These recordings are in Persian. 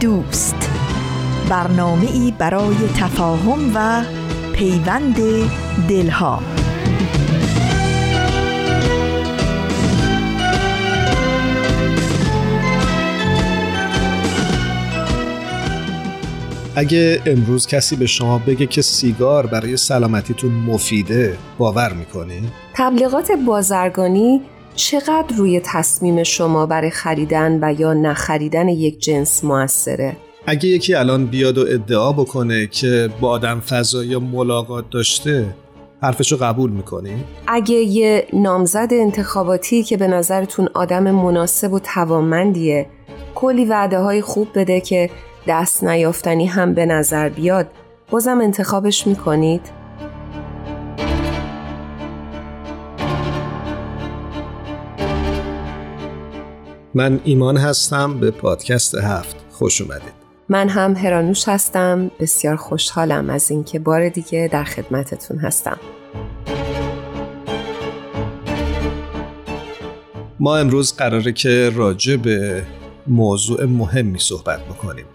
دوست برنامه ای برای تفاهم و پیوند دلها اگه امروز کسی به شما بگه که سیگار برای سلامتیتون مفیده باور می‌کنی؟ تبلیغات بازرگانی چقدر روی تصمیم شما برای خریدن و یا نخریدن یک جنس موثره؟ اگه یکی الان بیاد و ادعا بکنه که با آدم فضایی ملاقات داشته حرفشو قبول می‌کنی؟ اگه یه نامزد انتخاباتی که به نظرتون آدم مناسب و توانمندیه کلی وعده های خوب بده که دست نیافتنی هم به نظر بیاد بازم انتخابش می‌کنید؟ من ایمان هستم به پادکست هفت. خوش اومدید. من هم هرانوش هستم. بسیار خوشحالم از اینکه بار دیگه در خدمتتون هستم. ما امروز قراره که راجع به موضوع مهمی صحبت بکنیم.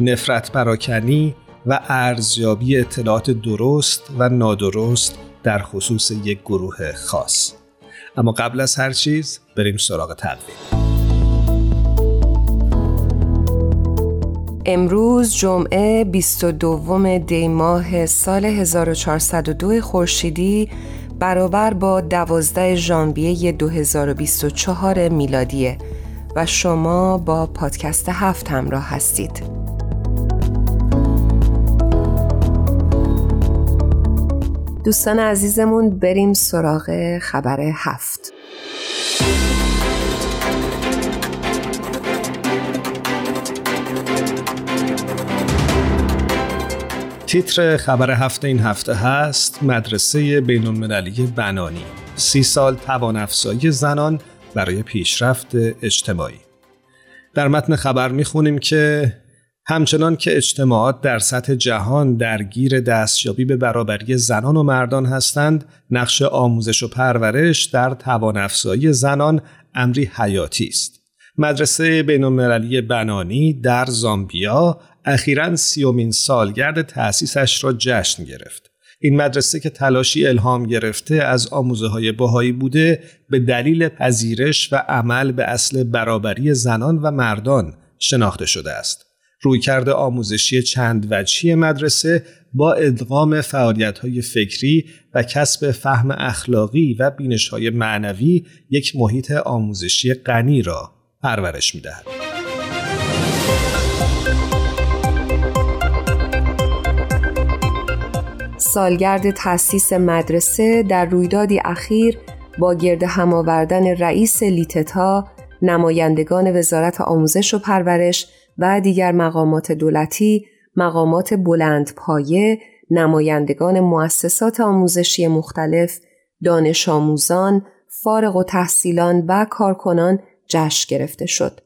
نفرت پراکنی و ارزیابی اطلاعات درست و نادرست در خصوص یک گروه خاص. اما قبل از هر چیز بریم سراغ تقویم امروز جمعه 22 دی ماه سال 1402 خورشیدی برابر با 12 ژانویه 2024 میلادیه و شما با پادکست هفت همراه هستید. دوستان عزیزمون بریم سراغ خبر هفت. تیتر خبر هفته این هفته هست مدرسه بین المللی بنانی. سی سال توان افزایی زنان برای پیشرفت اجتماعی. در متن خبر می‌خونیم که همچنان که اجتماعات در سطح جهان درگیر دستیابی به برابری زنان و مردان هستند نقش آموزش و پرورش در توان افزایی زنان امری حیاتی است. مدرسه بین المللی بنانی در زامبیا اخیرا سیومین سالگرد تأسیسش را جشن گرفت. این مدرسه که تلاشی الهام گرفته از آموزه های باهایی بوده به دلیل پذیرش و عمل به اصل برابری زنان و مردان شناخته شده است. رویکرد آموزشی چند وجهی مدرسه با ادغام فعالیت های فکری و کسب فهم اخلاقی و بینش های معنوی یک محیط آموزشی غنی را پرورش می دهد. سالگرد تأسیس مدرسه در رویدادی اخیر با گرد هم آوردن رئیس لیتتا، نمایندگان وزارت آموزش و پرورش و دیگر مقامات دولتی، مقامات بلند پایه، نمایندگان مؤسسات آموزشی مختلف، دانش آموزان، فارغ و تحصیلان و کارکنان جشن گرفته شد.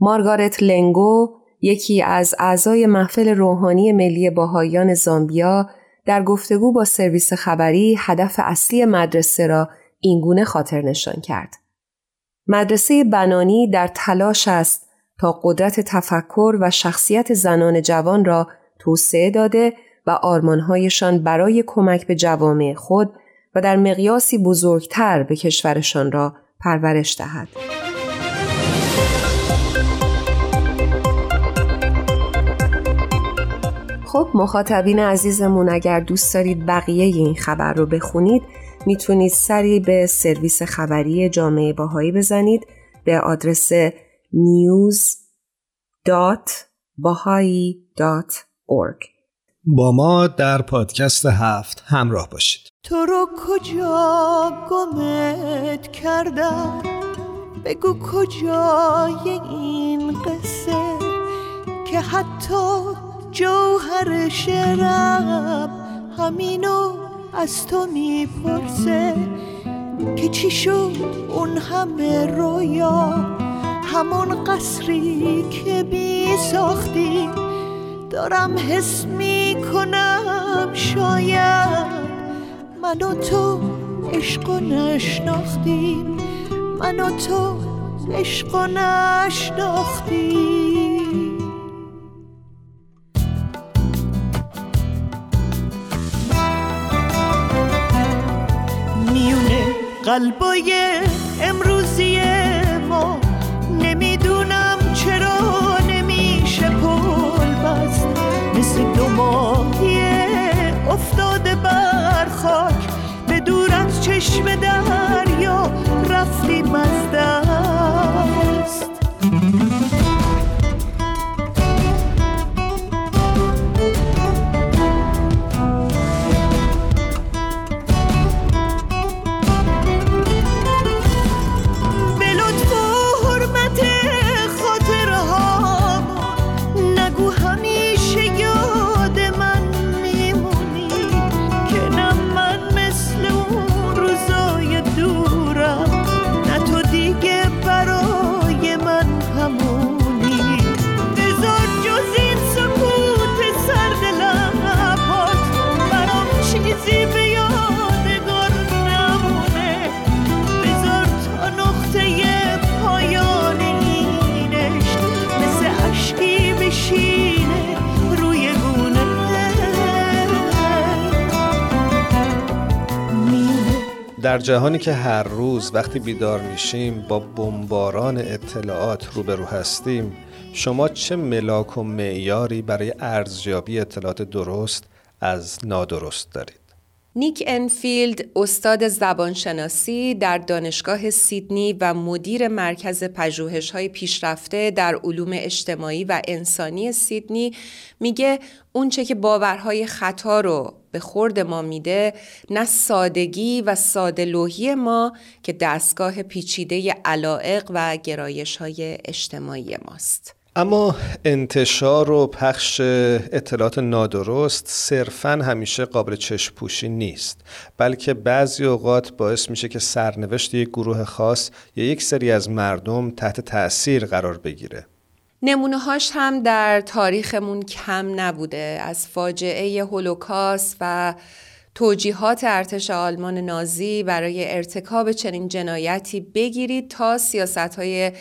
مارگارت لنگو یکی از اعضای محفل روحانی ملی باهایان زامبیا در گفتگو با سرویس خبری هدف اصلی مدرسه را اینگونه خاطر نشان کرد. مدرسه بنانی در تلاش است تا قدرت تفکر و شخصیت زنان جوان را توسعه داده و آرمانهایشان برای کمک به جوامع خود و در مقیاسی بزرگتر به کشورشان را پرورش دهد. خب مخاطبین عزیزمون اگر دوست دارید بقیه این خبر رو بخونید می‌تونید سری به سرویس خبری جامعه باهایی بزنید به آدرس news.bahai.org با ما در پادکست هفت همراه باشید. تو رو کجا گمت کردم؟ بگو کجای این قصه که حتی جوهر شرم همینو از تو می‌پرسه که چی شد اون همه رویا؟ همون قصری که بی ساختی دارم حس می‌کنم شاید من و تو عشق و نشناختیم. من و تو عشق و نشناختیم. قلبای امروزی ما نمی‌دونم چرا نمیشه پل بست. مثل دو ماهی افتاده بر خاک. به دور از چشم دریا رفتیم از دست در جهانی که هر روز وقتی بیدار میشیم با بمباران اطلاعات روبرو هستیم شما چه ملاک و معیاری برای ارزیابی اطلاعات درست از نادرست دارید؟ نیک انفیلد استاد زبانشناسی در دانشگاه سیدنی و مدیر مرکز پژوهش‌های پیشرفته در علوم اجتماعی و انسانی سیدنی میگه اونچه که باورهای خطا رو به خورد ما میده نه سادگی و سادلوهی ما که دستگاه پیچیده علائق و گرایش های اجتماعی ماست. اما انتشار و پخش اطلاعات نادرست صرفا همیشه قابل چشم پوشی نیست بلکه بعضی اوقات باعث میشه که سرنوشت یک گروه خاص یا یک سری از مردم تحت تأثیر قرار بگیره. نمونه هاش هم در تاریخمون کم نبوده. از فاجعه هولوکاست و توجیهات ارتش آلمان نازی برای ارتکاب چنین جنایتی بگیرید تا سیاست های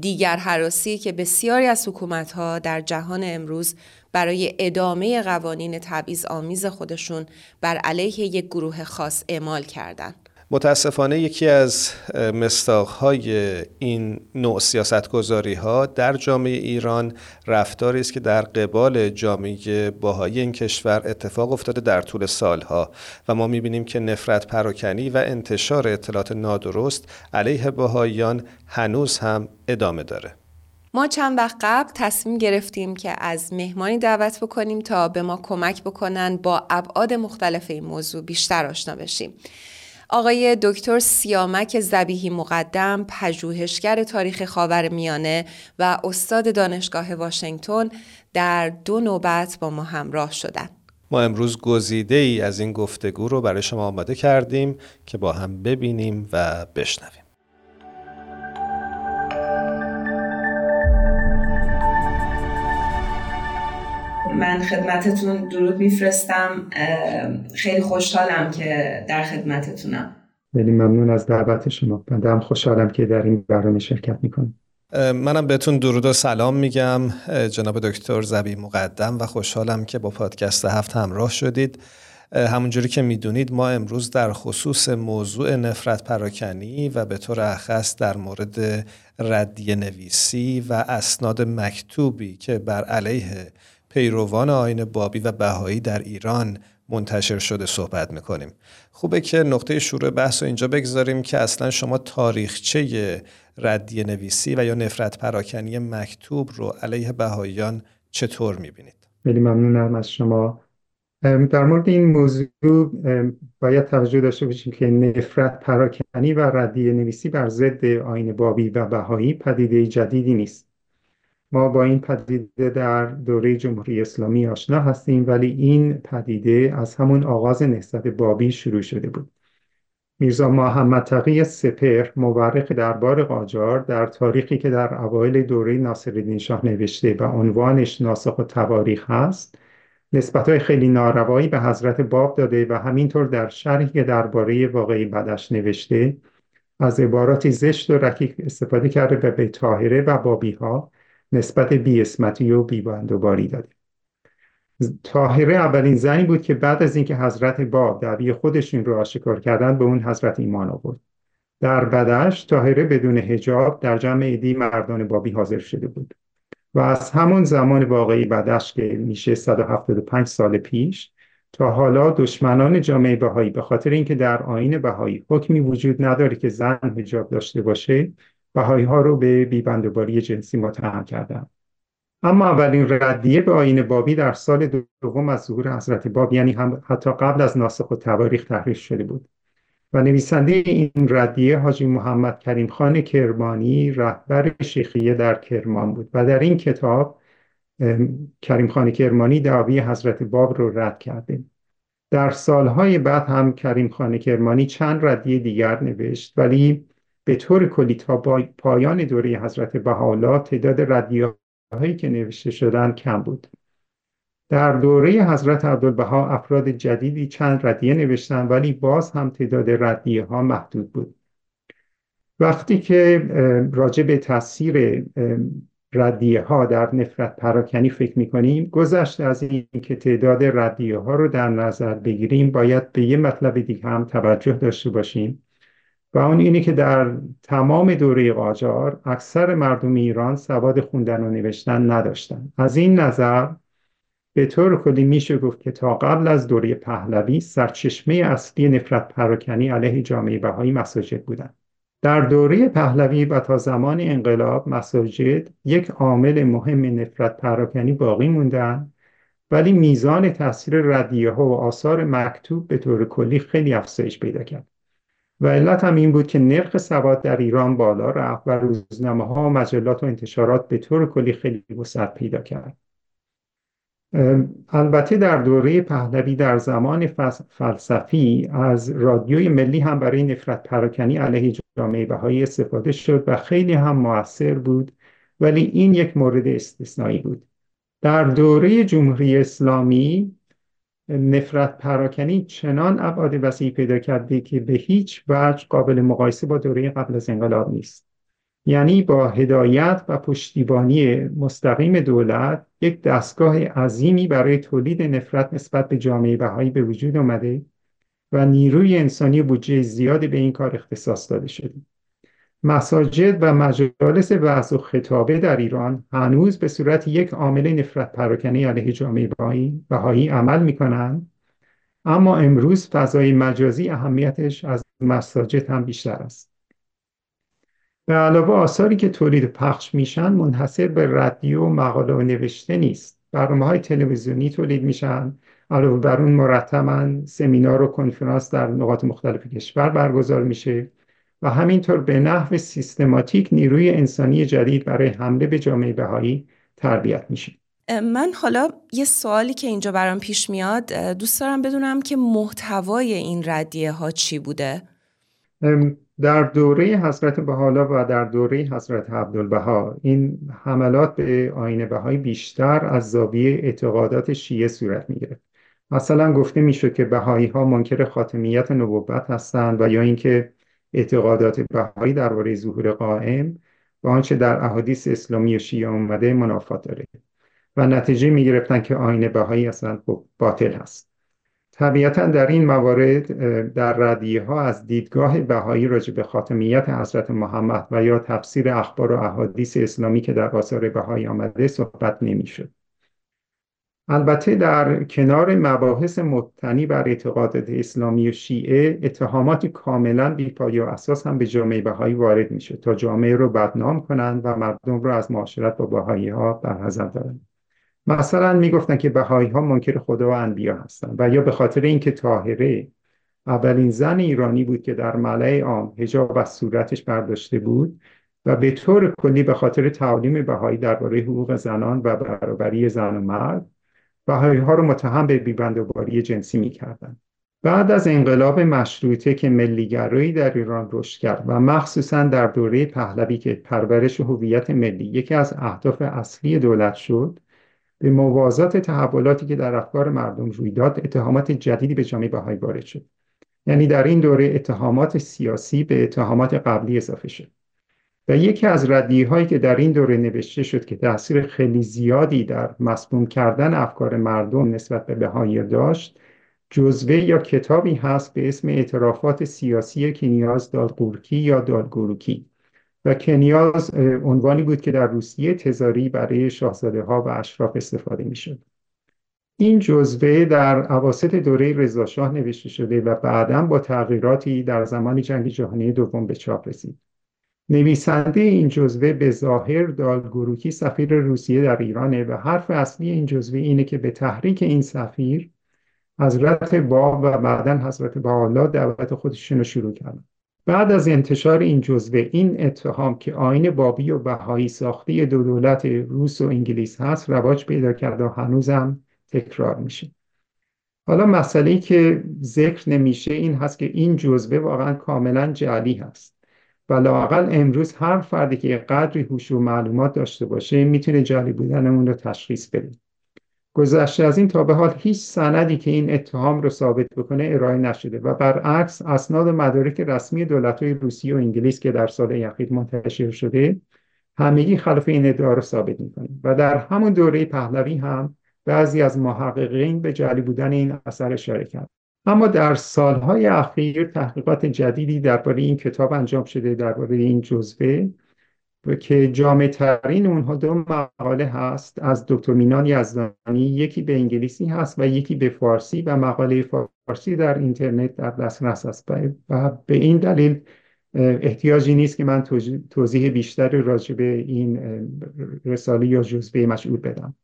دیگر حراسی که بسیاری از حکومتها در جهان امروز برای ادامه قوانین تبعیض آمیز خودشون بر علیه یک گروه خاص اعمال کردند. متاسفانه یکی از مستاقهای این نوع سیاستگذاری ها در جامعه ایران رفتاری است که در قبال جامعه باهایی این کشور اتفاق افتاده در طول سالها و ما می‌بینیم که نفرت پراکنی و انتشار اطلاعات نادرست علیه باهاییان هنوز هم ادامه داره ما چند وقت قبل تصمیم گرفتیم که از مهمانی دعوت بکنیم تا به ما کمک بکنن با ابعاد مختلف این موضوع بیشتر آشنا بشیم. آقای دکتر سیامک زبیهی مقدم پژوهشگر تاریخ خاور میانه و استاد دانشگاه واشنگتن در دو نوبت با ما همراه شدند. ما امروز گزیده ای از این گفتگو رو برای شما آماده کردیم که با هم ببینیم و بشنویم. من خدمتتون درود میفرستم. خیلی خوشحالم که در خدمتتونم. خیلی ممنون از دعوت شما. من خوشحالم که در این برنامه شرکت می‌کنم. منم بهتون درود و سلام میگم جناب دکتر زبی مقدم و خوشحالم که با پادکست هفت همراه شدید. همونجوری که می‌دونید ما امروز در خصوص موضوع نفرت پراکنی و به طور اخص در مورد ردیه نویسی و اسناد مکتوبی که بر علیه پیروان آین بابی و بهایی در ایران منتشر شده صحبت می‌کنیم. خوبه که نقطه شروع بحث رو اینجا بگذاریم که اصلا شما تاریخچه ردیه نویسی و یا نفرت پراکنی مکتوب رو علیه بهاییان چطور می‌بینید؟ خیلی ممنونم از شما. در مورد این موضوع باید توجه داشته باشیم که نفرت پراکنی و ردیه نویسی بر ضد آین بابی و بهایی پدیده جدیدی نیست. ما با این پدیده در دوره جمهوری اسلامی آشنا هستیم ولی این پدیده از همون آغاز نهضت بابی شروع شده بود. میرزا محمد تقی سپر مورخ دربار قاجار در تاریخی که در اوایل دوره ناصرالدین شاه نوشته و عنوانش ناسخ و تواریخ هست نسبت خیلی ناروایی به حضرت باب داده و همینطور در شرحی که درباره واقعی بدش نوشته از عباراتی زشت و رکیک استفاده کرده به به طاهره و بابی ها نسبت بیاسمتی و بیبندوباری داده طاهره اولین زنی بود که بعد از اینکه حضرت باب دعوی خودشون رو آشکار کردن به اون حضرت ایمان آورد. در بدش طاهره بدون هجاب در جمع ایدی مردان بابی حاضر شده بود و از همون زمان واقعی بدش که میشه 175 سال پیش تا حالا دشمنان جامعه بهایی به خاطر اینکه در آین بهایی حکمی وجود نداره که زن هجاب داشته باشه بهایی ها رو به بیبندوباری جنسی متهم کردن اما اولین ردیه به آین بابی در سال دوم از ظهور حضرت باب یعنی هم حتی قبل از ناسخ و تواریخ تحریف شده بود. و نویسنده این ردیه حاجی محمد کریم خان کرمانی رهبر شیخیه در کرمان بود. و در این کتاب کریم خان کرمانی دعوی حضرت باب رو رد کرده در سالهای بعد هم کریم خان کرمانی چند ردیه دیگر نوشت ولی به طور کلی تا پایان دوره حضرت بهاءالله تعداد ردیه هایی که نوشته شدن کم بود. در دوره حضرت عبدالبها افراد جدیدی چند ردیه نوشتن ولی باز هم تعداد ردیه ها محدود بود. وقتی که راجع به تاثیر ردیه ها در نفرت پراکنی فکر می کنیم گذشته از این که تعداد ردیه ها رو در نظر بگیریم باید به یه مطلب دیگه هم توجه داشته باشیم. و اون اینه که در تمام دوره قاجار اکثر مردم ایران سواد خوندن و نوشتن نداشتن از این نظر به طور کلی میشه گفت که تا قبل از دوره پهلوی سرچشمه اصلی نفرت پراکنی علیه جامعه بهایی مساجد بودند. در دوره پهلوی و تا زمان انقلاب مساجد یک عامل مهم نفرت پراکنی باقی موندن ولی میزان تاثیر ردیه ها و آثار مکتوب به طور کلی خیلی افزایش پیدا کرد و علت هم این بود که نرخ سواد در ایران بالا رفت و روزنامه ها و مجلات و انتشارات به طور کلی خیلی وسعت پیدا کرد. البته در دوره پهلوی در زمان فلسفی از رادیوی ملی هم برای نفرت پراکنی علیه جامعه بهایی استفاده شد و خیلی هم موثر بود ولی این یک مورد استثنایی بود. در دوره جمهوری اسلامی نفرت پراکنی چنان ابعاد وسیعی پیدا کرده که به هیچ وجه قابل مقایسه با دوره قبل از انقلاب نیست. یعنی با هدایت و پشتیبانی مستقیم دولت یک دستگاه عظیمی برای تولید نفرت نسبت به جامعه بهایی به وجود آمده و نیروی انسانی بودجه زیادی به این کار اختصاص داده شده. مساجد و مجالس وعظ و خطابه در ایران هنوز به صورت یک عامل نفرت پراکنی علیه جامعه بهایی عمل می کنند اما امروز فضای مجازی اهمیتش از مساجد هم بیشتر است. به علاوه آثاری که تولید پخش میشن منحصر به رادیو مقاله و نوشته نیست. برنامه های تلویزیونی تولید میشن. علاوه بر اون مرتبا سمینار و کنفرانس در نقاط مختلف کشور برگزار میشه. و همینطور به نحو سیستماتیک نیروی انسانی جدید برای حمله به جامعه بهایی تربیت میشه من حالا یه سوالی که اینجا برام پیش میاد دوست دارم بدونم که محتوای این ردیه ها چی بوده؟ در دوره حضرت بحالا و در دوره حضرت عبدالبها این حملات به آین بهایی بیشتر از زاویه اعتقادات شیعه صورت می‌گرفت. مثلا گفته می‌شد که بهایی ها منکر خاتمیت نبوت هستند و یا اینکه اعتقادات بهایی درباره ظهور قائم و آنچه در احادیث اسلامی و شیعه اومده منافات داره و نتیجه می‌گرفتن که آین بهایی اصلا خب باطل هست طبیعتا در این موارد در ردیه ها از دیدگاه بهایی راجع به خاتمیت حضرت محمد و یا تفسیر اخبار و احادیث اسلامی که در آثار بهایی آمده صحبت نمی‌شد. البته در کنار مباحث مبتنی بر اعتقادات اسلامی و شیعه اتهامات کاملا بیپایه و اساس هم به جامعه بهایی وارد میشه تا جامعه رو بدنام کنند و مردم رو از معاشرت با بهایی ها برحضر دارند. مثلا می‌گفتن که بهایی ها منکر خدا و انبیا هستند و یا به خاطر اینکه طاهره اولین زن ایرانی بود که در ملعه عام حجاب از صورتش برداشته بود و به طور کلی به خاطر تعالیم بهایی درباره حقوق زنان و برابری زن و مرد بهایی ها رو متهم به بیبندوباری جنسی می‌کردند بعد از انقلاب مشروطه که ملیگرایی در ایران رشد کرد و مخصوصا در دوره پهلوی که پرورش هویت ملی یکی از اهداف اصلی دولت شد به موازات تحولاتی که در افکار مردم روی داد اتهامات جدیدی به جامعه بهایی وارد شد. یعنی در این دوره اتهامات سیاسی به اتهامات قبلی اضافه شد. و یکی از ردیه هایی که در این دوره نوشته شد که تاثیر خیلی زیادی در مسموم کردن افکار مردم نسبت به بهایی داشت جزوه یا کتابی هست به اسم اعترافات سیاسی کنیاز دالگورکی یا دالگوروکی و کنیاز عنوانی بود که در روسیه تزاری برای شاهزاده ها و اشراف استفاده می شد. این جزوه در عواسط دوره رضاشاه نوشته شده و بعدا با تغییراتی در زمان جنگ جهانی دوم به چاپ رسید. نویسنده این جزوه به ظاهر دالگوروکی سفیر روسیه در ایرانه و حرف اصلی این جزوه اینه که به تحریک این سفیر حضرت باب و بعدا حضرت بهاءالله دعوت خودشون رو شروع کردن. بعد از انتشار این جزوه این اتهام که آین بابی و بهایی ساخته دو دولت روس و انگلیس هست رواج پیدا کرده و هنوزم تکرار میشه. حالا مسئله که ذکر نمیشه این هست که این جزوه واقعا کاملا جعلی هست. و لاقل امروز هر فردی که قدری هوش و معلومات داشته باشه می‌تونه جعلی بودن اون رو تشخیص بده. گذشته از این تا به حال هیچ سندی که این اتهام رو ثابت بکنه ارائه نشده و برعکس اسناد و مدارک رسمی دولت‌های روسیه و انگلیس که در سال اخیر منتشر شده همگی خلاف این ادعا رو ثابت می‌کنه و در همون دوره پهلوی هم بعضی از محققین به جعلی بودن این اثر اشاره کرد. اما در سالهای اخیر تحقیقات جدیدی درباره این کتاب انجام شده درباره این جزوه که جامع ترین اونها دو مقاله هست از دکتر مینان یزدانی یکی به انگلیسی هست و یکی به فارسی و مقاله فارسی در اینترنت در دسترس است. و به این دلیل احتیاجی نیست که من توضیح بیشتری راجع به این رساله یا جزوه مشهور بدم.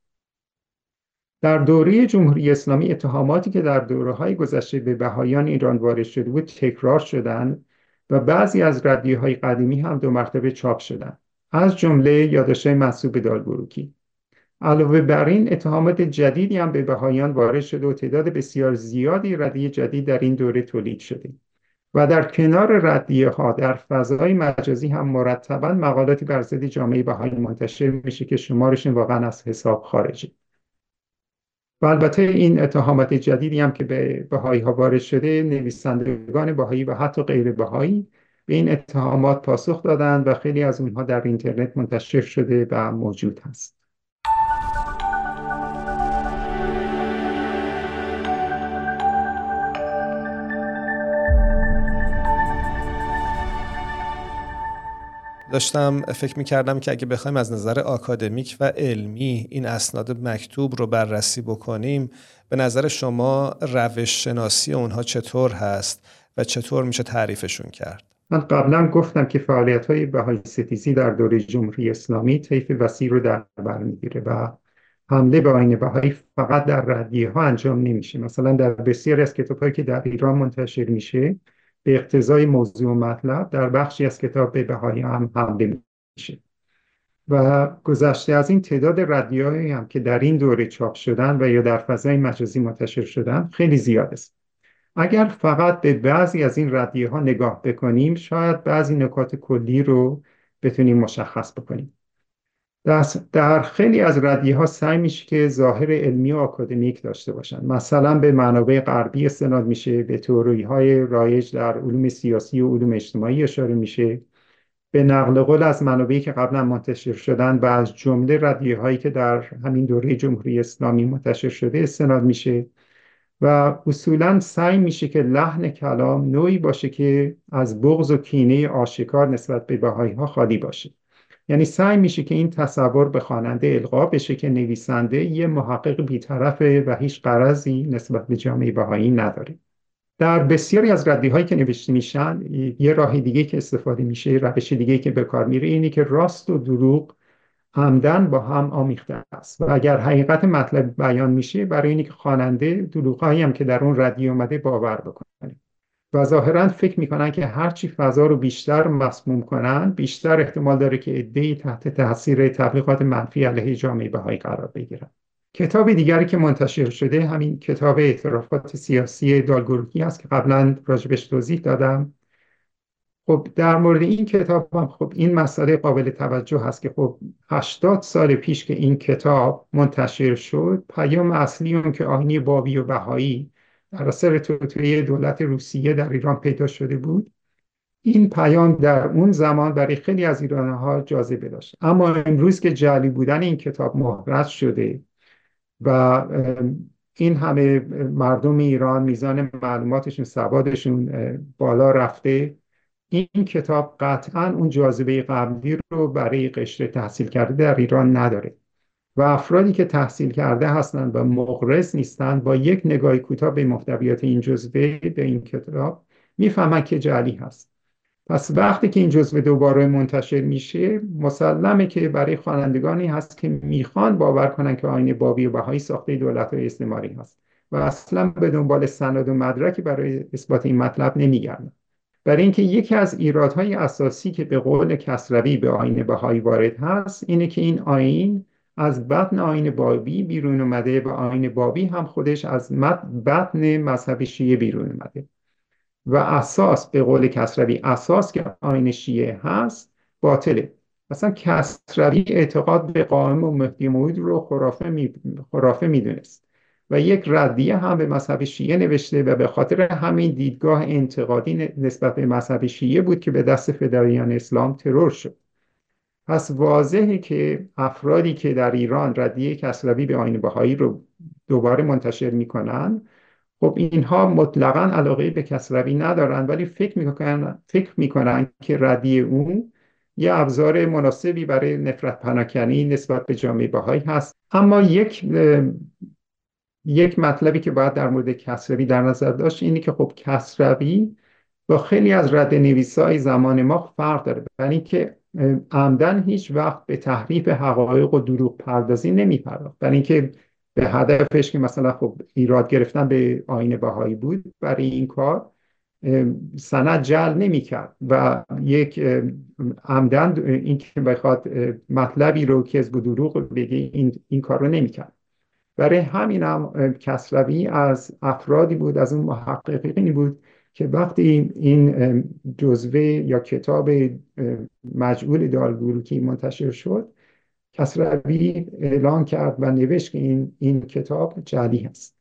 در دوره جمهوری اسلامی اتهاماتی که در دوره های گذشته به بهایان ایران وارد شده بود تکرار شدند و بعضی از ردیه های قدیمی هم دو مرتبه چاپ شدند. از جمله منصوب به دالبروکی. علاوه بر این اتهامات جدیدی هم به بهایان وارد شده و تعداد بسیار زیادی ردیه جدید در این دوره تولید شده. و در کنار ردیه ها در فضای مجازی هم مرتبا مقالاتی بر ضد جامعه بهایی منتشر میشه که شمارشون واقعا از حساب خارجه. و البته این اتهامات جدیدی هم که به بهایی ها وارد شده نویسندگان بهایی و حتی غیر بهایی به این اتهامات پاسخ دادند و خیلی از اونها در اینترنت منتشر شده و موجود هست. داشتم فکر می کردم که اگه بخوایم از نظر آکادمیک و علمی این اسناد مکتوب رو بررسی بکنیم به نظر شما روش شناسی اونها چطور هست و چطور میشه تعریفشون کرد؟ من قبلا گفتم که فعالیت های بهای ستیزی در دوره جمهوری اسلامی طیف وسیع رو در بر می‌گیره و حمله به آین بهایی فقط در ردیه ها انجام نمیشه مثلا در بسیاری از کتاب که در ایران منتشر میشه به اقتضای موضوع و مطلب در بخشی از کتاب به بهایی هم حمله میشه. و گذشته از این تعداد ردیه هم که در این دوره چاپ شدن و یا در فضای مجازی منتشر شدن خیلی زیاد است. اگر فقط به بعضی از این ردیه ها نگاه بکنیم شاید بعضی نکات کلی رو بتونیم مشخص بکنیم. در خیلی از ردیه ها سعی میشه که ظاهر علمی و آکادمیک داشته باشن. مثلا به منابع غربی استناد میشه به توروی های رایج در علوم سیاسی و علوم اجتماعی اشاره میشه. به نقل قول از منابعی که قبلا منتشر شدن و از جمله ردیه هایی که در همین دوره جمهوری اسلامی منتشر شده استناد میشه. و اصولا سعی میشه که لحن کلام نوعی باشه که از بغض و کینه آشکار نسبت به بهایی ها خالی باشه. یعنی سعی میشه که این تصور به خواننده القا بشه که نویسنده یه محقق بیطرفه و هیچ قرضی نسبت به جامعه بهایی نداره. در بسیاری از ردی هایی که نوشته میشن یه راه دیگه که استفاده میشه روش دیگه که به کار میره اینه که راست و دروغ عمدن با هم آمیخته است. و اگر حقیقت مطلب بیان میشه برای اینکه خواننده دروغهایی هم که در اون ردی اومده باور بکنه. و ظاهرا فکر می‌کنن که هرچی فضا رو بیشتر مسموم کنن بیشتر احتمال داره که عدهای تحت تاثیر تبلیغات منفی علیه جامعه بهایی قرار بگیرن. کتاب دیگری که منتشر شده همین کتاب اعترافات سیاسی دالگروهی است که قبلا راجبش توضیح دادم. خب در مورد این کتاب هم خب این مسئله قابل توجه هست که خب 80 سال پیش که این کتاب منتشر شد پیام اصلی اون که آینی بابی و بهایی در اثر توطئه دولت روسیه در ایران پیدا شده بود. این پیام در اون زمان برای خیلی از ایرانی ها جاذبه داشت. اما امروز که جعلی بودن این کتاب مهرس شده و این همه مردم ایران میزان معلوماتشون سوادشون بالا رفته این کتاب قطعا اون جاذبه قبلی رو برای قشر تحصیل کرده در ایران نداره. و افرادی که تحصیل کرده هستند و مغرض نیستند با یک نگاه کوتاه به محتویات این جزوه به این کتاب می‌فهمند که جعلی هست. پس وقتی که این جزوه دوباره منتشر میشه مسلمه که برای خوانندگانی هست که می‌خوان باور کنن که آین بابی و بهایی ساخته دولت های استعماری هست و اصلا به دنبال سند و مدرکی برای اثبات این مطلب نمیگردن. برای اینکه یکی از ایرادهای اساسی که به قول کسروی به آین بهایی وارد هست اینه که این آین از بطن آین بابی بیرون اومده و آین بابی هم خودش از بطن مذهب شیعه بیرون اومده. و اساس به قول کسروی اساس که آین شیعه هست باطله. اصلا کسروی اعتقاد به قائم و مهدی موعود رو خرافه, می... خرافه می‌دونست. و یک ردیه هم به مذهب شیعه نوشته و به خاطر همین دیدگاه انتقادی نسبت به مذهب شیعه بود که به دست فدایان اسلام ترور شد. پس واضحه که افرادی که در ایران ردیه کسروی به آین بهایی رو دوباره منتشر می‌کنن خب اینها مطلقا علاقه به کسروی ندارن ولی فکر می‌کنن فکر می‌کنن که ردیه اون یه ابزار مناسبی برای نفرت پناکنی نسبت به جامعه بهایی هست. اما یک یک مطلبی که باید در مورد کسروی در نظر داشت اینه که خب کسروی با خیلی از رد نویسای زمان ما فرق داره. برای اینکه عمدن هیچ وقت به تحریف حقایق و دروغ پردازی نمیپرداخت. برای اینکه به هدفش که مثلا خب ایراد گرفتن به آین بهایی بود برای این کار سند جل نمی‌کرد و یک عمدن این که بخواد مطلبی رو که از دروغ بگه این, این کار رو نمی‌کرد. برای همین هم کسروی از افرادی بود از اون محققینی بود که وقتی این جزوه یا کتاب مجعول دالگوروکی منتشر شد کسروی اعلان کرد و نوشت که این, این کتاب جعلی هست.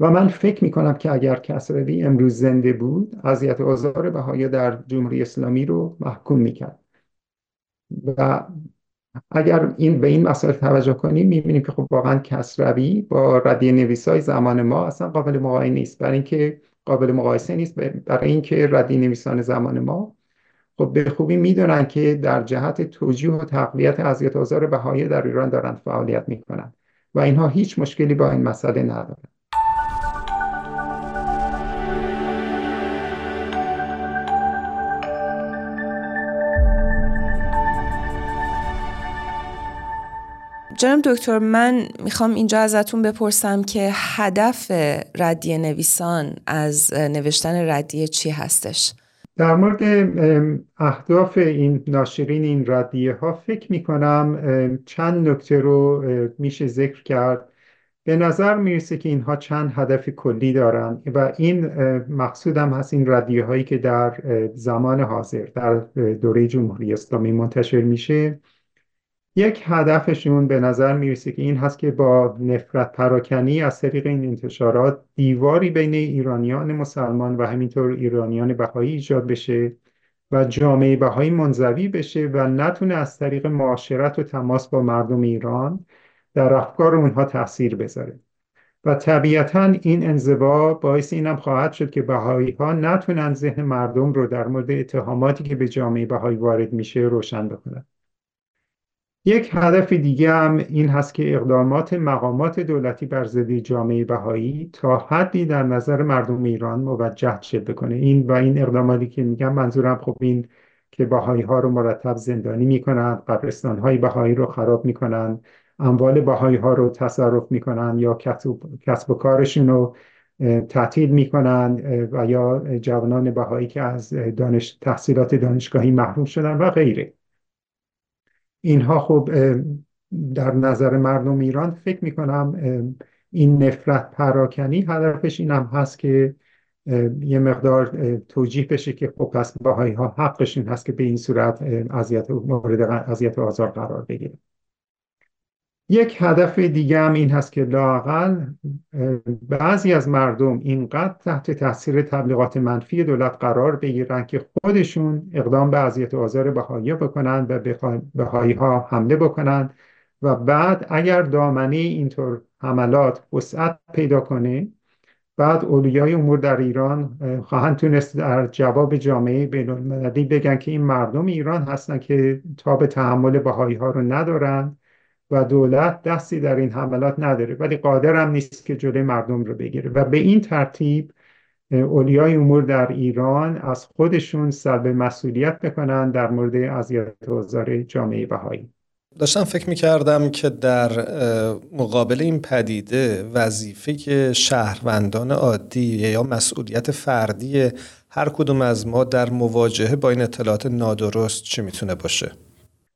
و من فکر می کنم که اگر کسروی امروز زنده بود اذیت آزار بهایی در جمهوری اسلامی رو محکوم می کرد و اگر این به این مسائل توجه کنیم می‌بینیم که خب واقعا کسروی با ردیه نویسای زمان ما اصلا قابل مقایسه نیست. برای اینکه قابل مقایسه نیست برای اینکه ردیه نویسان زمان ما. خب به خوبی می‌دونن که در جهت توجیه و تقویت اذیت آزار بهایی در ایران دارن فعالیت می‌کنن و اینها هیچ مشکلی با این مسئله ندارن. جناب دکتر من می‌خوام اینجا ازتون بپرسم که هدف ردیه نویسان از نوشتن ردیه چی هستش؟ در مورد اهداف این ناشرین این ردیه ها فکر می کنم چند نکته رو میشه ذکر کرد به نظر می‌رسه که اینها چند هدف کلی دارن و این مقصودم هست این ردیه هایی که در زمان حاضر در دوره جمهوری اسلامی منتشر میشه یک هدفشون به نظر می‌رسه که این هست که با نفرت پراکنی از طریق این انتشارات دیواری بین ایرانیان مسلمان و همینطور ایرانیان بهایی ایجاد بشه و جامعه بهایی منزوی بشه و نتونه از طریق معاشرت و تماس با مردم ایران در افکار اونها تاثیر بذاره. و طبیعتا این انزوا باعث اینم خواهد شد که بهایی ها نتونن ذهن مردم رو در مورد اتهاماتی که به جامعه بهایی وارد میشه روشن بکنن. یک هدف دیگه هم این هست که اقدامات مقامات دولتی بر ضد جامعه بهایی تا حدی در نظر مردم ایران موجه شد بکنه. این و این اقداماتی که میگم منظورم خب این که بهایی ها رو مرتب زندانی می‌کنند قبرستان های بهایی رو خراب می‌کنند اموال بهایی ها رو تصرف می‌کنند یا کسب و کارشون رو تعطیل می‌کنند و یا جوانان بهایی که از دانش تحصیلات دانشگاهی محروم شدن و غیره. اینها خب در نظر مردم ایران فکر می‌کنم این نفرت پراکنی هدفش این هم هست که یه مقدار توجیه بشه که خب پس باهایی ها حقشون هست که به این صورت اذیت مورد اذیت و آزار قرار بگیره. یک هدف دیگه هم این هست که لاقل بعضی از مردم اینقدر تحت تاثیر تبلیغات منفی دولت قرار بگیرن که خودشون اقدام به اذیت آزار بهایی بکنن و بهایی ها حمله بکنن و بعد اگر دامنه اینطور حملات وسعت پیدا کنه بعد اولیای امور در ایران خواهند تونست در جواب جامعه بین المللی بگن که این مردم ایران هستن که تاب تحمل بهایی ها رو ندارن. و دولت دستی در این حملات نداره. ولی قادر هم نیست که جلوی مردم رو بگیره. و به این ترتیب اولیای امور در ایران از خودشون سلب مسئولیت بکنن در مورد اذیت و جامعه بهایی. داشتم فکر می‌کردم که در مقابل این پدیده وظیفه شهروندان عادی یا مسئولیت فردی هر کدوم از ما در مواجهه با این اطلاعات نادرست چی می‌تونه باشه؟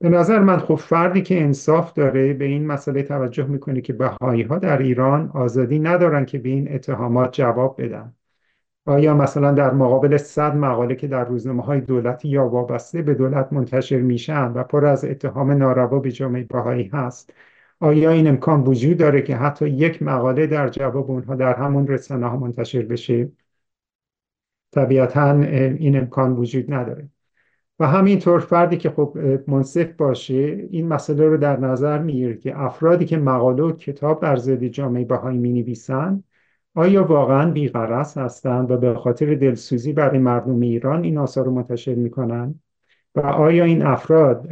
به نظر من خب فردی که انصاف داره به این مسئله توجه می‌کنه که بهایی ها در ایران آزادی ندارن که به این اتهامات جواب بدن. آیا مثلا در مقابل صد مقاله که در روزنامه های دولتی یا وابسته به دولت منتشر میشن و پر از اتهام ناروا به جامعه بهایی هست آیا این امکان وجود داره که حتی یک مقاله در جواب اونها در همون رسانه ها منتشر بشه؟ طبیعتا این امکان وجود نداره. و همینطور فردی که خب منصف باشه این مسئله رو در نظر می‌گیره که افرادی که مقاله و کتاب در ضد جامعه بهایی می نویسن آیا واقعا بیغرض هستند و به خاطر دلسوزی برای مردم ایران این آثار رو منتشر می‌کنن؟ و آیا این افراد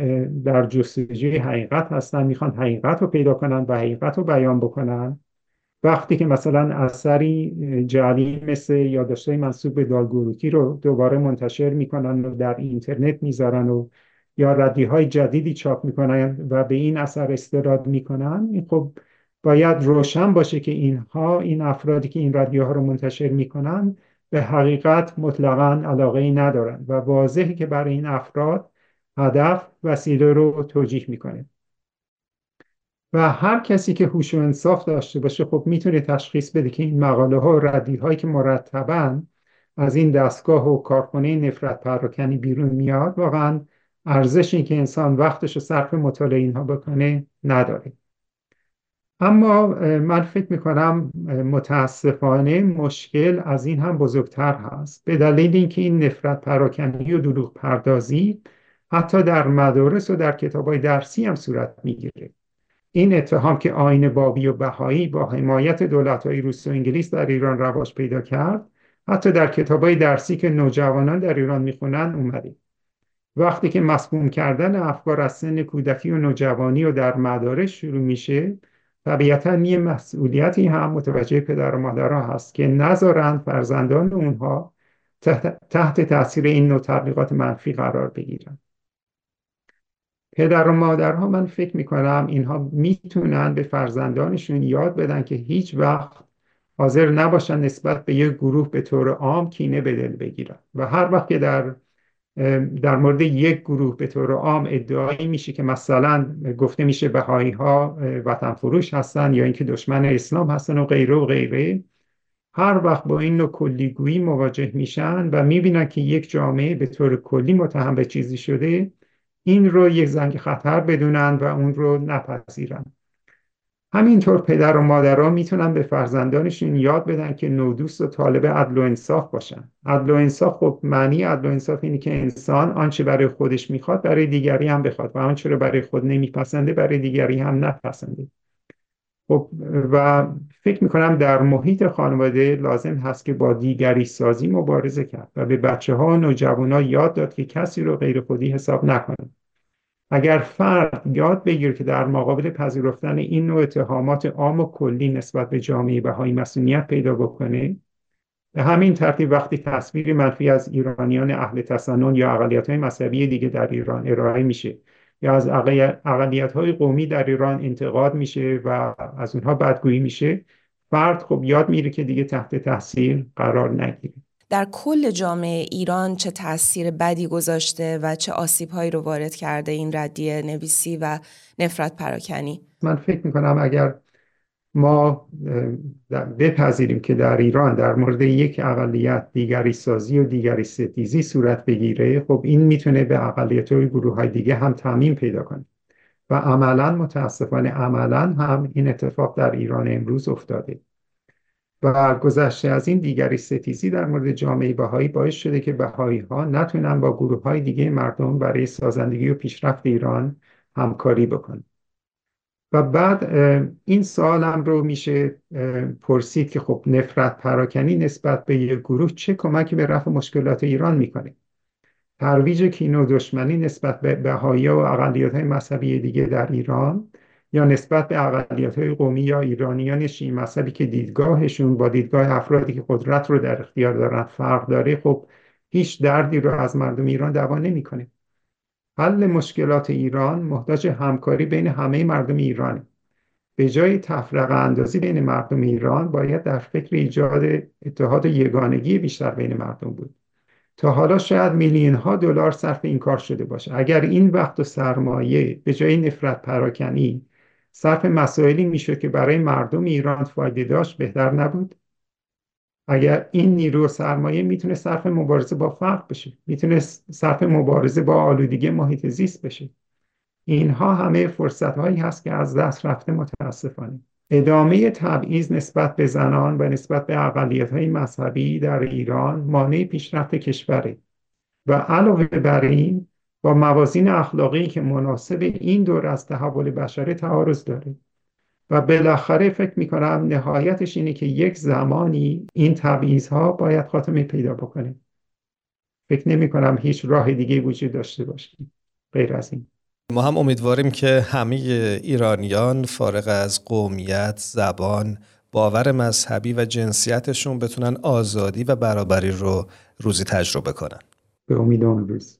در جستجوی حقیقت هستند می‌خوان حقیقت رو پیدا کنند و حقیقت رو بیان بکنن؟ وقتی که مثلا اثری جعلی مثل یادداشت‌های منصوب به دالگوروتی رو دوباره منتشر می‌کنن و در اینترنت می‌ذارن و یا ردی های جدیدی چاپ می‌کنن و به این اثر استراد می‌کنن این خب باید روشن باشه که اینها این افرادی که این رادیو ها رو منتشر می‌کنن به حقیقت مطلقا علاقه ای ندارن و واضحه که برای این افراد هدف وسیله رو توجیه می‌کنه. و هر کسی که هوش و انصاف داشته باشه خب می‌تونه تشخیص بده که این مقاله ها و ردی هایی که مرتبا از این دستگاه و کارخانه نفرت پراکنی بیرون میاد واقعا ارزش این که انسان وقتش رو صرف مطالعه اینها بکنه نداره. اما من فکر می‌کنم متاسفانه مشکل از این هم بزرگتر هست. به دلیل اینکه این نفرت پراکنی و دروغ پردازی حتی در مدارس و در کتاب های درسی هم صورت می‌گیره. این اتهام که آین بابی و بهایی با حمایت دولت های روس و انگلیس در ایران رواج پیدا کرد حتی در کتاب های درسی که نوجوانان در ایران می‌خونن اومده وقتی که مسموم کردن افکار از سن کودکی و نوجوانی و در مدارس شروع میشه طبیعتا یه مسئولیتی هم متوجه پدر و مادرها هست که نذارن فرزندان اونها تحت تاثیر این نوع تبلیغات منفی قرار بگیرن. پدر و مادرها من فکر می‌کنم اینها می‌تونن به فرزندانشون یاد بدن که هیچ وقت حاضر نباشن نسبت به یک گروه به طور عام کینه به دل بگیرن. و هر وقت که در در مورد یک گروه به طور عام ادعایی میشه که مثلا گفته میشه بهایی ها وطن فروش هستن یا اینکه دشمن اسلام هستن و غیره و غیره هر وقت با این نوع کلیگویی مواجه میشن و می‌بینن که یک جامعه به طور کلی متهم به چیزی شده این رو یک زنگ خطر بدونن و اون رو نپذیرن همینطور پدر و مادرها می‌تونن به فرزندانشون یاد بدن که نودوست و طالب عدل و انصاف باشن. عدل و انصاف خب معنی عدل و انصاف اینه که انسان آنچه برای خودش می‌خواد برای دیگری هم بخواد و آنچه رو برای خود نمیپسنده برای دیگری هم نپسنده. خب و فکر می‌کنم در محیط خانواده لازم هست که با دیگری سازی مبارزه کرد و به بچه ها و نوجوان ها یاد داد که کسی رو غیر خودی حساب نکنند اگر فرد یاد بگیر که در مقابل پذیرفتن این نوع اتهامات عام و کلی نسبت به جامعه بهایی مسئولیت پیدا بکنه به همین ترتیب وقتی تصویر منفی از ایرانیان اهل تسنن یا اقلیت های مذهبی دیگه در ایران ارائه میشه یا از اقلیت های قومی در ایران انتقاد میشه و از اونها بدگویی میشه. فرد خب یاد میره که دیگه تحت تحصیل قرار نگیره. در کل جامعه ایران چه تاثیر بدی گذاشته و چه آسیبهایی رو وارد کرده این ردیه نویسی و نفرت پراکنی؟ من فکر می‌کنم اگر ما بپذیریم که در ایران در مورد یک اقلیت دیگری سازی و دیگری ستیزی صورت بگیره خب این می‌تونه به اقلیت و گروه های دیگه هم تعمین پیدا کنه. و عملا متاسفانه عملا هم این اتفاق در ایران امروز افتاده. و گذشته از این دیگری ستیزی در مورد جامعه بهایی باعث شده که بهایی ها نتونن با گروه های دیگه مردم برای سازندگی و پیشرفت ایران همکاری بکنن. و بعد این سوالم رو میشه پرسید که خب نفرت پراکنی نسبت به یک گروه چه کمکی به رفع مشکلات ایران می‌کنه؟ ترویج کین و دشمنی نسبت به بهایی و اقلیت های مذهبی دیگه در ایران یا نسبت به اقلیت های قومی یا ایرانیان شیعی مذهبی که دیدگاهشون با دیدگاه افرادی که قدرت رو در اختیار دارن فرق داره خب هیچ دردی رو از مردم ایران دوا نمی‌کنه. حل مشکلات ایران محتاج همکاری بین همه مردم ایرانه به جای تفرقه اندازی بین مردم ایران باید در فکر ایجاد اتحاد و یگانگی بیشتر بین مردم بود. تا حالا شاید میلیون ها دلار صرف این کار شده باشه. اگر این وقت و سرمایه به جای نفرت پراکنی صرف مسائلی میشه که برای مردم ایران فایده داشت بهتر نبود؟ اگر این نیرو سرمایه می‌تونه صرف مبارزه با فقر بشه می‌تونه صرف مبارزه با آلودگی محیط زیست بشه. اینها همه فرصت هایی هست که از دست رفته متاسفانه. ادامه تبعیض نسبت به زنان و نسبت به اقلیت های مذهبی در ایران مانع پیشرفت کشوره و علاوه بر این با موازین اخلاقی که مناسب این دور از تحول بشره تعارض داره و بالاخره فکر می‌کنم نهایتش اینه که یک زمانی این تبعیض ها باید خاتمه پیدا بکنه فکر نمی کنم هیچ راه دیگه وجود داشته باشه غیر از این ما هم امیدواریم که همه ایرانیان فارغ از قومیت، زبان، باور مذهبی و جنسیتشون بتونن آزادی و برابری رو روزی تجربه کنن. به امید روز.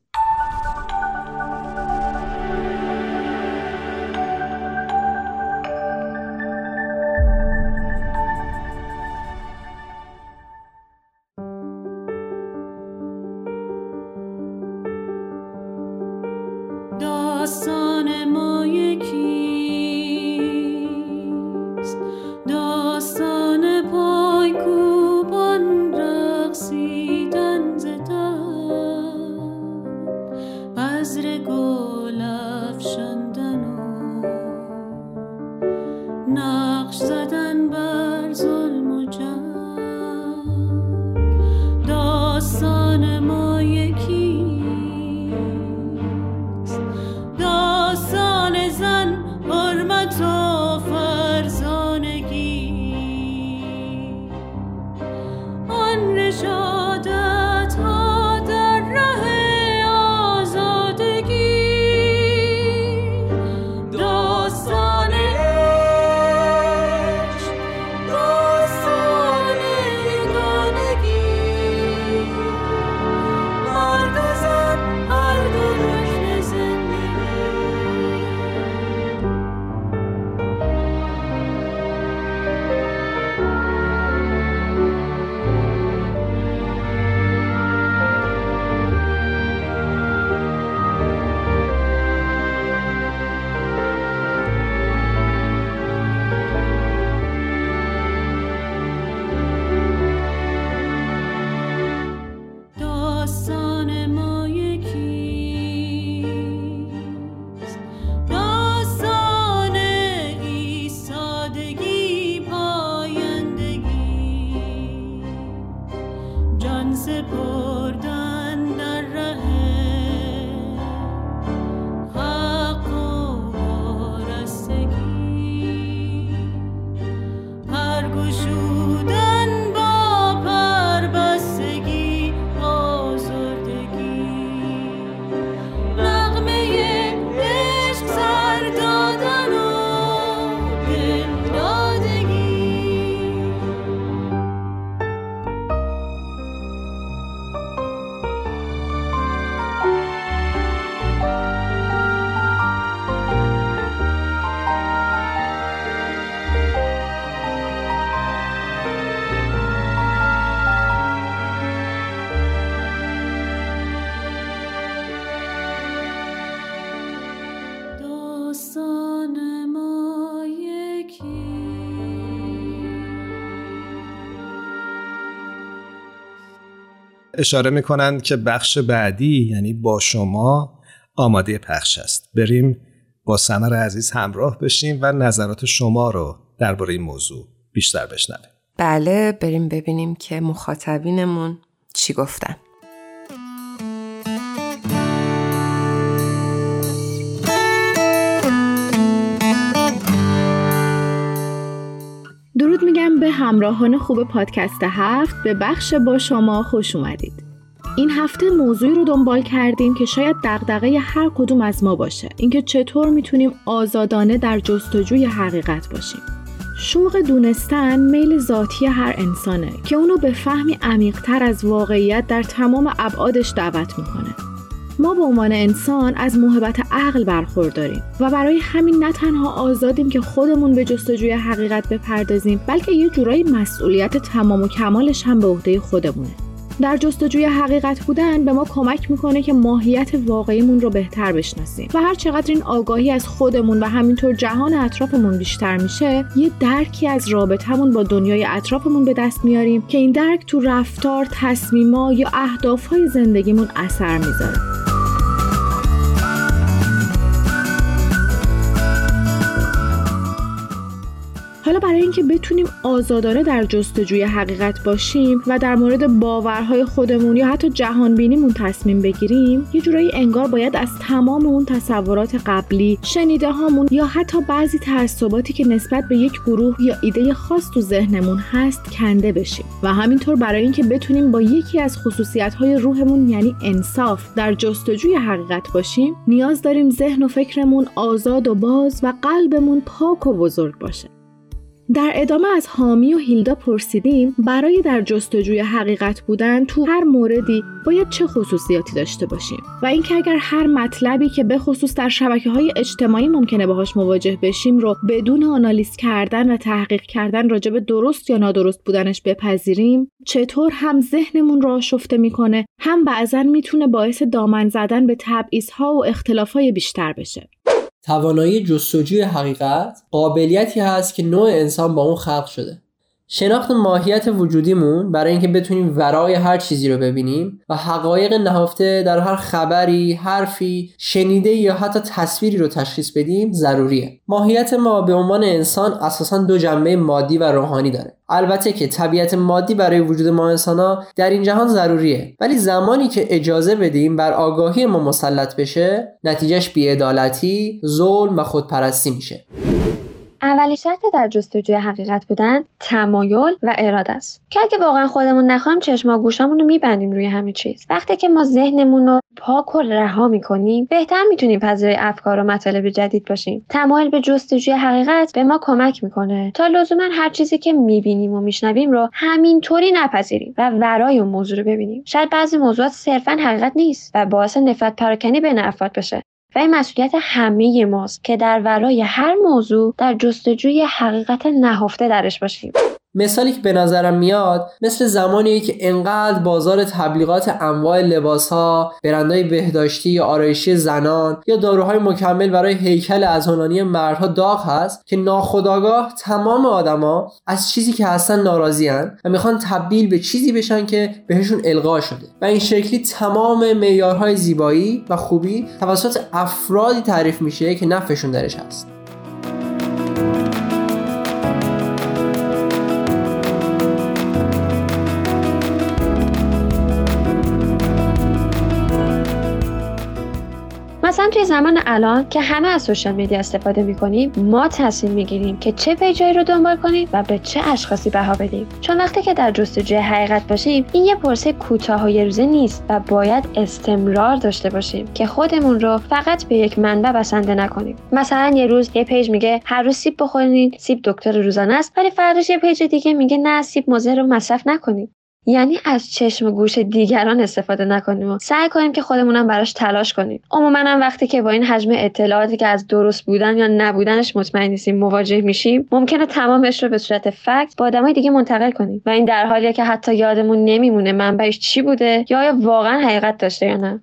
اشاره می‌کنند که بخش بعدی یعنی با شما آماده پخش است. بریم با سمر عزیز همراه بشیم و نظرات شما رو درباره این موضوع بیشتر بشنویم. بله بریم ببینیم که مخاطبینمون چی گفتن. همراهان خوب پادکست هفت به بخش با شما خوش اومدید. این هفته موضوعی رو دنبال کردیم که شاید دغدغه هر کدوم از ما باشه. اینکه چطور می‌تونیم آزادانه در جستجوی حقیقت باشیم. شوق دونستن میل ذاتی هر انسانه که اونو به فهمی عمیقتر از واقعیت در تمام ابعادش دعوت می‌کنه. ما به عنوان انسان از محبت عقل برخورداریم و برای همین نه تنها آزادیم که خودمون به جستجوی حقیقت بپردازیم بلکه یه جورایی مسئولیت تمام و کمالش هم به عهده خودمونه. در جستجوی حقیقت بودن به ما کمک می‌کنه که ماهیت واقعیمون رو بهتر بشناسیم و هر چقدر این آگاهی از خودمون و همینطور جهان اطرافمون بیشتر میشه یه درکی از رابطمون با دنیای اطرافمون به دست میاریم که این درک تو رفتار تصمیما یا اهدافهای زندگیمون اثر می‌ذاره. حالا برای اینکه بتونیم آزادانه در جستجوی حقیقت باشیم و در مورد باورهای خودمون یا حتی جهان بینیمون تصمیم بگیریم یه جورایی انگار باید از تمام اون تصورات قبلی شنیده هامون یا حتی بعضی تعصباتی که نسبت به یک گروه یا ایده خاص تو ذهنمون هست کنده بشیم. و همینطور برای اینکه بتونیم با یکی از خصوصیت های روحمون یعنی انصاف در جستجوی حقیقت باشیم نیاز داریم ذهن و فکرمون آزاد و باز و قلبمون پاک و بزرگ باشه. در ادامه از حامی و هیلدا پرسیدیم برای در جستجوی حقیقت بودن تو هر موردی باید چه خصوصیاتی داشته باشیم؟ و اینکه اگر هر مطلبی که به خصوص در شبکه های اجتماعی ممکنه باهاش مواجه بشیم رو بدون آنالیز کردن و تحقیق کردن راجع به درست یا نادرست بودنش بپذیریم چطور هم ذهنمون رو آشفته می‌کنه هم بعضا می‌تونه باعث دامن زدن به تبعیضها و اختلافهای بیشتر بشه. توانایی جستجوی حقیقت قابلیتی هست که نوع انسان با اون خلق شده. شناخت ماهیت وجودیمون برای اینکه بتونیم ورای هر چیزی رو ببینیم و حقایق نهفته در هر خبری، حرفی، شنیده یا حتی تصویری رو تشخیص بدیم ضروریه. ماهیت ما به عنوان انسان اساسا دو جنبه مادی و روحانی داره. البته که طبیعت مادی برای وجود ما انسان در این جهان ضروریه ولی زمانی که اجازه بدیم بر آگاهی ما مسلط بشه نتیجهش بیعدالتی، ظلم و خودپرستی میشه. اولین شرط در جستجوی حقیقت بودن تمایل و اراده است. که اگه واقعا خودمون نخواهیم چشم و گوشامون رو میبندیم روی همه چیز. وقتی که ما ذهنمون رو پاک و رها می‌کنیم بهتر می‌تونیم پذیرای افکار و مطالب جدید باشیم. تمایل به جستجوی حقیقت به ما کمک می‌کنه تا لزوما هر چیزی که می‌بینیم و میشنویم رو همینطوری نپذیریم و ورای اون موضوع رو ببینیم. شاید بعضی موضوعات صرفا حقیقت نیست و باعث نفرت پراکنی بین افراد بشه. و این مسئولیت همه ماست که در ورای هر موضوع در جستجوی حقیقت نهفته درش باشیم. مثالی که به نظرم میاد مثل زمانیه که انقدر بازار تبلیغات انواع لباس ها برندهای بهداشتی یا آرایشی زنان یا داروهای مکمل برای هیکل ازهانانی مردها داغ هست که ناخداگاه تمام آدما از چیزی که هستن ناراضیان و می‌خوان تبدیل به چیزی بشن که بهشون القا شده. و این شکلی تمام معیارهای زیبایی و خوبی توسط افرادی تعریف میشه که نفعشون درش هست. مثلا توی زمان الان که همه از social media استفاده می‌کنیم ما تصمیم می‌گیریم که چه page ایی رو دنبال کنیم و به چه اشخاصی بها بدیم. چون وقتی که در جستجوی حقیقت باشیم این یه پروسه کوتاه و یه روزه نیست و باید استمرار داشته باشیم که خودمون رو فقط به یک منبع بسنده نکنیم. مثلا یه روز یه page میگه هر روز سیب بخورید سیب دکتر روزانه است ولی فرداش یه page دیگه میگه نه سیب مضره مصرف نکنید یعنی از چشم گوش دیگران استفاده نکنیم و سعی کنیم که خودمونم براش تلاش کنیم. عموما هم وقتی که با این حجم اطلاعاتی که از درست بودن یا نبودنش مطمئن نیستیم مواجه میشیم ممکنه تمامش رو به صورت fact با آدمای دیگه منتقل کنیم. و این در حالیه که حتی یادمون نمیمونه منبعش چی بوده یا آیا واقعا حقیقت داشته یا نه.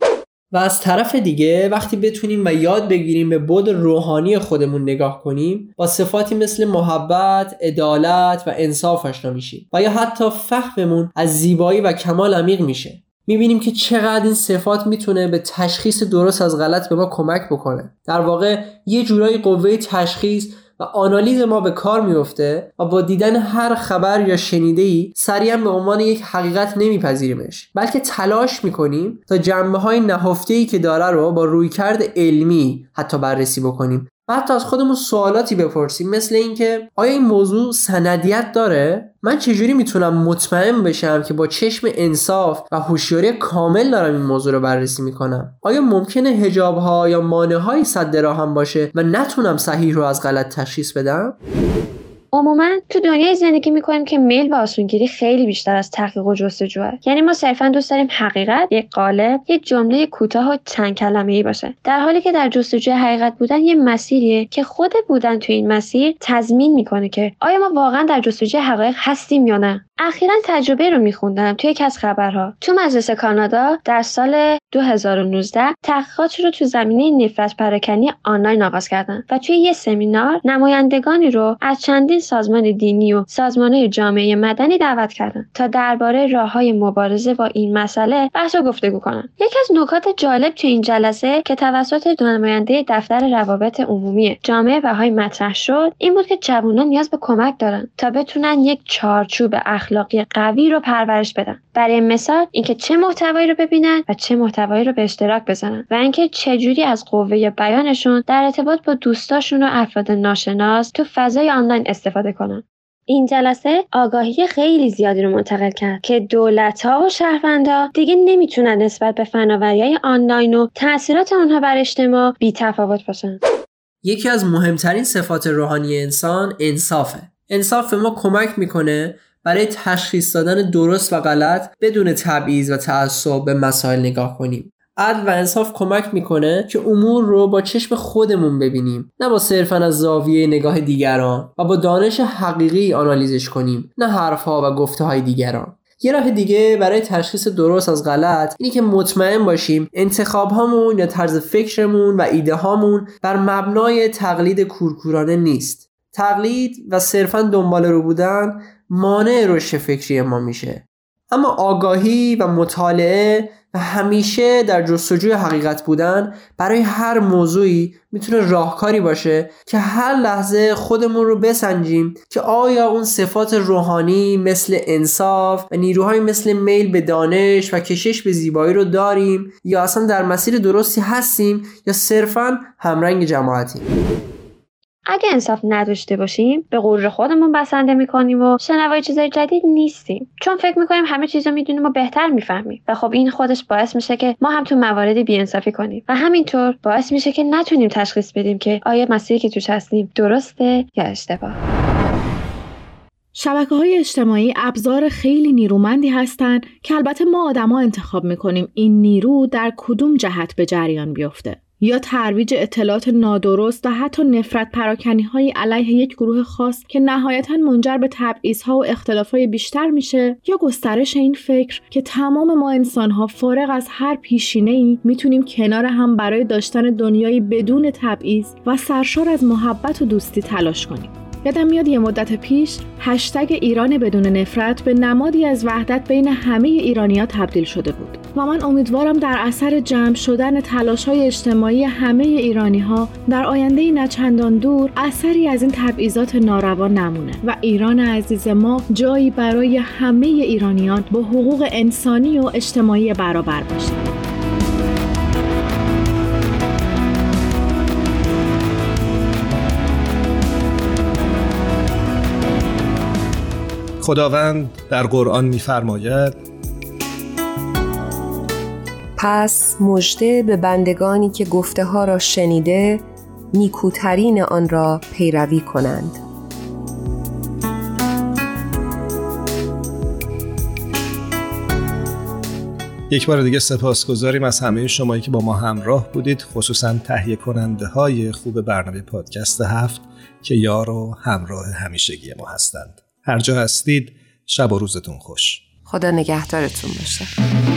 و از طرف دیگه وقتی بتونیم و یاد بگیریم به بود روحانی خودمون نگاه کنیم با صفاتی مثل محبت، عدالت و انصاف آشنا میشیم و یا حتی فهممون از زیبایی و کمال عمیق میشه. می‌بینیم که چقدر این صفات می‌تونه به تشخیص درست از غلط به ما کمک بکنه. در واقع یه جورایی قوه تشخیص و آنالیز ما به کار میفته و با دیدن هر خبر یا شنیده ای سریعا به عنوان یک حقیقت نمیپذیریمش بلکه تلاش می‌کنیم تا جنبه های نهفته ای که داره رو با رویکرد علمی حتی بررسی بکنیم. و حتی از خودمون سوالاتی بپرسیم. مثل اینکه آیا این موضوع سندیت داره؟ من چجوری می‌تونم مطمئن بشم که با چشم انصاف و هوشیاری کامل دارم این موضوع رو بررسی می‌کنم؟ آیا ممکنه هجاب ها یا مانع های صد هم باشه و نتونم صحیح رو از غلط تشخیص بدم؟ عموما تو دنیای زندگی می‌کنیم که میل و آسونگیری خیلی بیشتر از تحقیق و جستجوه. یعنی ما صرفا دوست داریم حقیقت یک قالب یک جمله کوتاه و چند کلمه ای باشه. در حالی که در جستجوی حقیقت بودن یه مسیریه که خود بودن تو این مسیر تضمین می‌کنه که آیا ما واقعا در جستجوی حقایق هستیم یا نه. اخیرا تجربه رو میخوندم توی یکی از خبرها. تو مجلس کانادا در سال 2019 تحقیقات رو تو زمینه نفرت پراکنی آنلاین آغاز کردن و توی یه سمینار نمایندگانی رو از چندین سازمان دینی و سازمان جامعه مدنی دعوت کردند تا درباره راه های مبارزه با این مسئله بحث و گفتگو کنند یکی از نکات جالب تو این جلسه که توسط دو نماینده دفتر روابط عمومی جامعه بهایی مطرح شد این بود که جوانان نیاز به کمک دارند تا بتونن یک چارچوب اخلاقی قوی رو پرورش بدن. برای مثال اینکه چه محتوایی رو ببینن و چه محتوایی رو به اشتراک بزنن و اینکه چجوری از قوه بیانشون در ارتباط با دوستاشون و افراد ناشناس تو فضای آنلاین استفاده کنن این جلسه آگاهی خیلی زیادی رو منتقل کرد که دولت ها و شهروندا دیگه نمی‌تونن نسبت به فناوری های آنلاین و تاثیرات آنها بر اجتماع بی تفاوت باشن. یکی از مهمترین صفات روحانی انسان انصافه. انصاف به ما کمک می‌کنه برای تشخیص دادن درست و غلط بدون تبعیض و تعصب به مسائل نگاه کنیم. عدل و انصاف کمک می‌کنه که امور رو با چشم خودمون ببینیم نه با صرفا از زاویه نگاه دیگران و با دانش حقیقی آنالیزش کنیم نه حرفها و گفته های دیگران یه راه دیگه برای تشخیص درست از غلط اینه که مطمئن باشیم انتخاب هامون یا طرز فکرمون و ایده هامون بر مبنای تقلید کورکورانه نیست تقلید و صرفا دنبال رو بودن مانع رشد فکری ما میشه. اما آگاهی و مطالعه و همیشه در جستجوی حقیقت بودن برای هر موضوعی می‌تونه راهکاری باشه که هر لحظه خودمون رو بسنجیم که آیا اون صفات روحانی مثل انصاف و نیروهای مثل میل به دانش و کشش به زیبایی رو داریم یا اصلا در مسیر درستی هستیم یا صرفا همرنگ جماعتیم. اگه انصاف نداشته باشیم به غرور خودمون بسنده می‌کنیم و شنوای چیزای جدید نیستیم. چون فکر می‌کنیم همه چیز رو می‌دونیم و بهتر می‌فهمیم. و خب این خودش باعث میشه که ما هم تو مواردی بیانصافی کنیم. و همینطور باعث میشه که نتونیم تشخیص بدیم که آیا مسیری که توش هستیم درسته یا اشتباه. شبکه های اجتماعی ابزار خیلی نیرومندی هستند که البته ما آدما انتخاب می‌کنیم این نیرو در کدوم جهت به جریان بیفته. یا ترویج اطلاعات نادرست و حتی نفرت پراکنی های علیه یک گروه خاص که نهایتا منجر به تبعیض ها و اختلاف های بیشتر میشه یا گسترش این فکر که تمام ما انسان ها فارغ از هر پیشینه ای می‌تونیم کنار هم برای داشتن دنیایی بدون تبعیض و سرشار از محبت و دوستی تلاش کنیم. یادم میاد یه مدت پیش هشتگ ایران بدون نفرت به نمادی از وحدت بین همه ایرانیا تبدیل شده بود. و من امیدوارم در اثر جمع شدن تلاش های اجتماعی همه ایرانی ها در آینده نچندان دور اثری از این تبعیضات ناروا نمونه و ایران عزیز ما جایی برای همه ایرانیان با حقوق انسانی و اجتماعی برابر باشه. خداوند در قرآن میفرماید پس مژده به بندگانی که گفته ها را شنیده نیکوترین آن را پیروی کنند. یک بار دیگه سپاسگزاریم از همه شمایی که با ما همراه بودید خصوصا تهیه کننده های خوب برنامه پادکست هفت که یار و همراه همیشگی ما هستند. هر جا هستید شب و روزتون خوش. خدا نگهدارتون باشه.